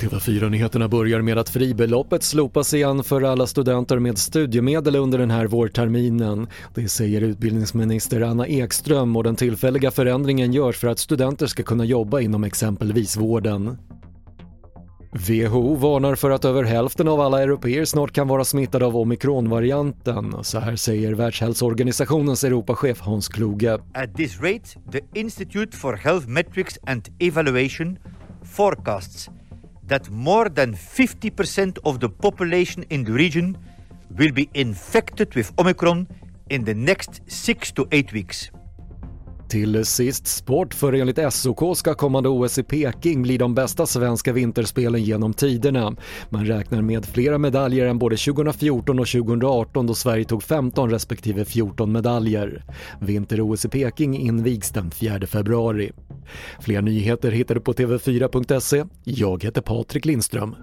TV4-nyheterna börjar med att fribeloppet slopas igen för alla studenter med studiemedel under den här vårterminen. Det säger utbildningsminister Anna Ekström och den tillfälliga förändringen görs för att studenter ska kunna jobba inom exempelvis vården. WHO varnar för att över hälften av alla europeer snart kan vara smittade av omikronvarianten. Så här säger Världshälsoorganisationens Europachef Hans Kluge. At this rate, the Institute for Health Metrics and Evaluation forecasts that more than 50% of the population in the region will be infected with Omicron in the next 6 to 8 weeks. Till sist sport, för enligt SOK ska kommande OS i Peking bli de bästa svenska vinterspelen genom tiderna. Man räknar med flera medaljer än både 2014 och 2018 då Sverige tog 15 respektive 14 medaljer. Vinter-OS i Peking invigs den 4 februari. Fler nyheter hittar du på TV4.se. Jag heter Patrik Lindström.